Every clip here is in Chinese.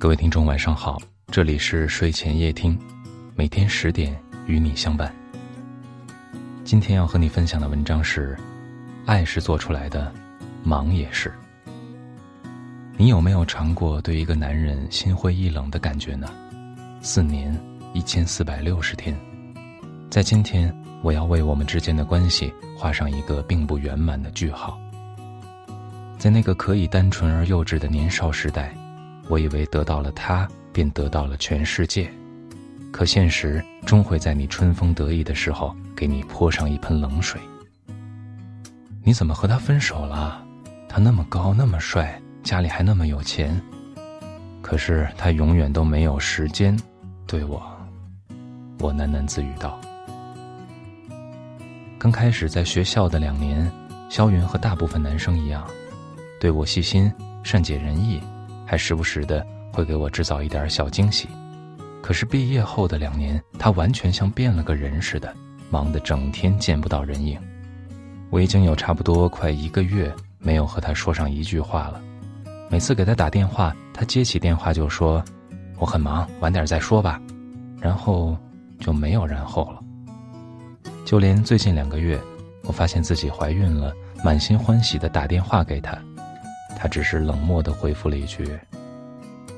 各位听众，晚上好，这里是睡前夜听，每天十点与你相伴。今天要和你分享的文章是：爱是做出来的，忙也是。你有没有尝过对一个男人心灰意冷的感觉呢？四年一千四百六十天，在今天，我要为我们之间的关系画上一个并不圆满的句号。在那个可以单纯而幼稚的年少时代。我以为得到了他，便得到了全世界，可现实终会在你春风得意的时候，给你泼上一盆冷水。你怎么和他分手了？他那么高，那么帅，家里还那么有钱，可是他永远都没有时间对我。我喃喃自语道。刚开始在学校的两年，肖云和大部分男生一样，对我细心、善解人意。还时不时的会给我制造一点小惊喜，可是毕业后的两年，他完全像变了个人似的，忙得整天见不到人影。我已经有差不多快一个月没有和他说上一句话了。每次给他打电话，他接起电话就说：“我很忙，晚点再说吧。”然后就没有然后了。就连最近两个月，我发现自己怀孕了，满心欢喜的打电话给他。他只是冷漠的回复了一句：“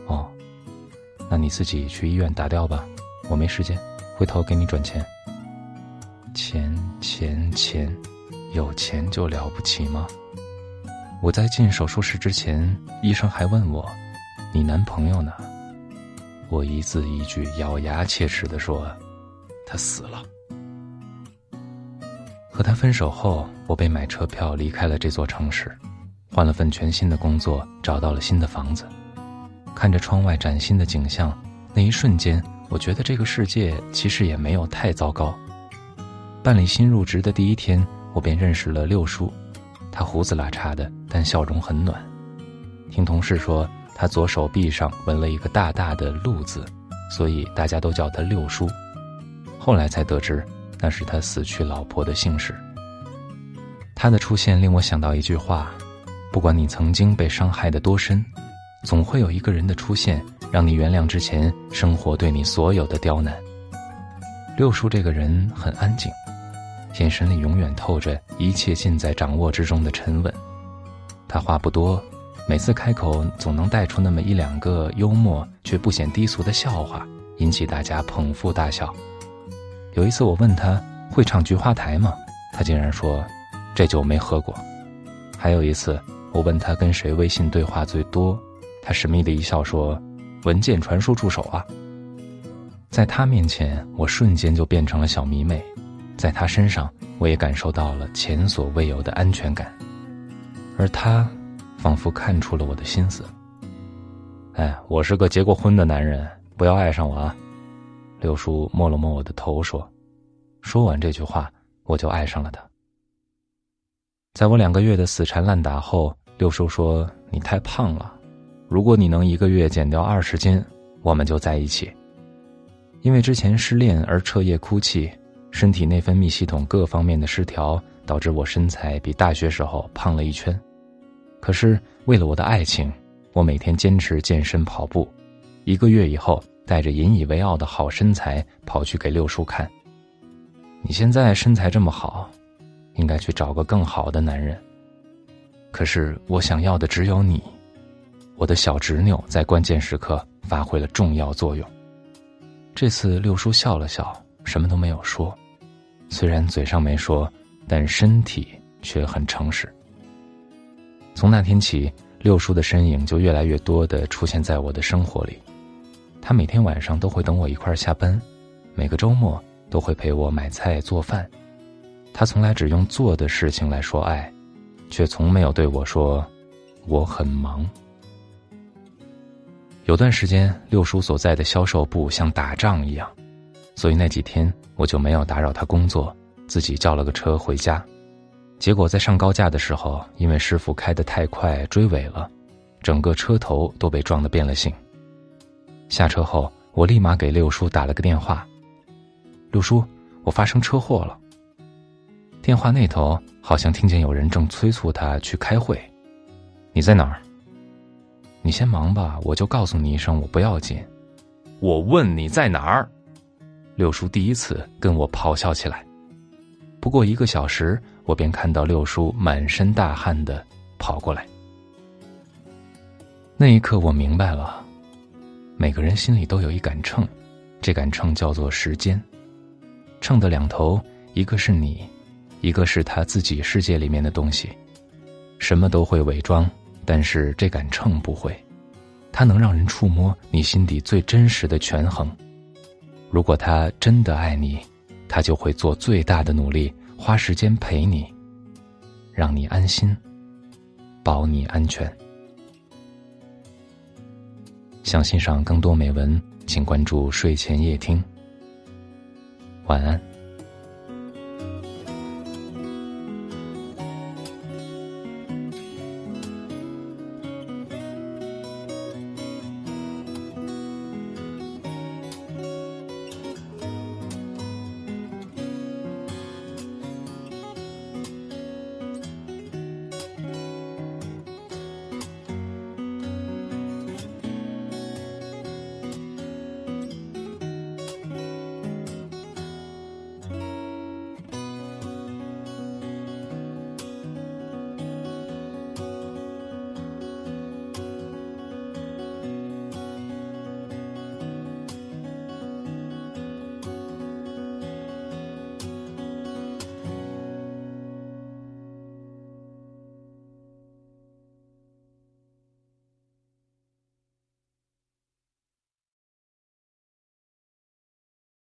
哦，那你自己去医院打掉吧，我没时间，回头给你转钱。”钱钱钱，有钱就了不起吗？我在进手术室之前，医生还问我：“你男朋友呢？”我一字一句，咬牙切齿的说：“他死了。”和他分手后，我被买车票离开了这座城市。换了份全新的工作，找到了新的房子，看着窗外崭新的景象，那一瞬间，我觉得这个世界其实也没有太糟糕。办理新入职的第一天，我便认识了六叔，他胡子拉碴的，但笑容很暖。听同事说，他左手臂上纹了一个大大的“禄”字，所以大家都叫他六叔。后来才得知，那是他死去老婆的姓氏。他的出现令我想到一句话。不管你曾经被伤害的多深，总会有一个人的出现，让你原谅之前生活对你所有的刁难。六叔这个人很安静，眼神里永远透着一切尽在掌握之中的沉稳。他话不多，每次开口总能带出那么一两个幽默却不显低俗的笑话，引起大家捧腹大笑。有一次我问他会唱《菊花台》吗？他竟然说：“这酒没喝过。”还有一次。我问他跟谁微信对话最多，他神秘的一笑说：“文件传输助手啊。”在他面前，我瞬间就变成了小迷妹，在他身上，我也感受到了前所未有的安全感，而他，仿佛看出了我的心思。哎，我是个结过婚的男人，不要爱上我啊！六叔摸了摸我的头说：“说完这句话，我就爱上了他。”在我两个月的死缠烂打后。六叔说：“你太胖了，如果你能一个月减掉二十斤，我们就在一起。”因为之前失恋而彻夜哭泣，身体内分泌系统各方面的失调，导致我身材比大学时候胖了一圈。可是为了我的爱情，我每天坚持健身跑步，一个月以后，带着引以为傲的好身材跑去给六叔看。你现在身材这么好，应该去找个更好的男人。可是我想要的只有你，我的小执拗在关键时刻发挥了重要作用。这次六叔笑了笑，什么都没有说，虽然嘴上没说，但身体却很诚实。从那天起，六叔的身影就越来越多的出现在我的生活里。他每天晚上都会等我一块儿下班，每个周末都会陪我买菜做饭。他从来只用做的事情来说爱。却从没有对我说：“我很忙。”有段时间，六叔所在的销售部像打仗一样，所以那几天我就没有打扰他工作，自己叫了个车回家。结果在上高架的时候，因为师傅开得太快追尾了，整个车头都被撞得变了形。下车后，我立马给六叔打了个电话：“六叔，我发生车祸了。”电话那头好像听见有人正催促他去开会，你在哪儿？你先忙吧，我就告诉你一声，我不要紧。我问你在哪儿？六叔第一次跟我咆哮起来。不过一个小时，我便看到六叔满身大汗的跑过来。那一刻，我明白了，每个人心里都有一杆秤，这杆秤叫做时间。秤的两头，一个是你，一个是他自己世界里面的东西。什么都会伪装，但是这杆秤不会，它能让人触摸你心底最真实的权衡。如果他真的爱你。他就会做最大的努力，花时间陪你，让你安心，保你安全。想欣赏更多美文，请关注睡前夜听。晚安。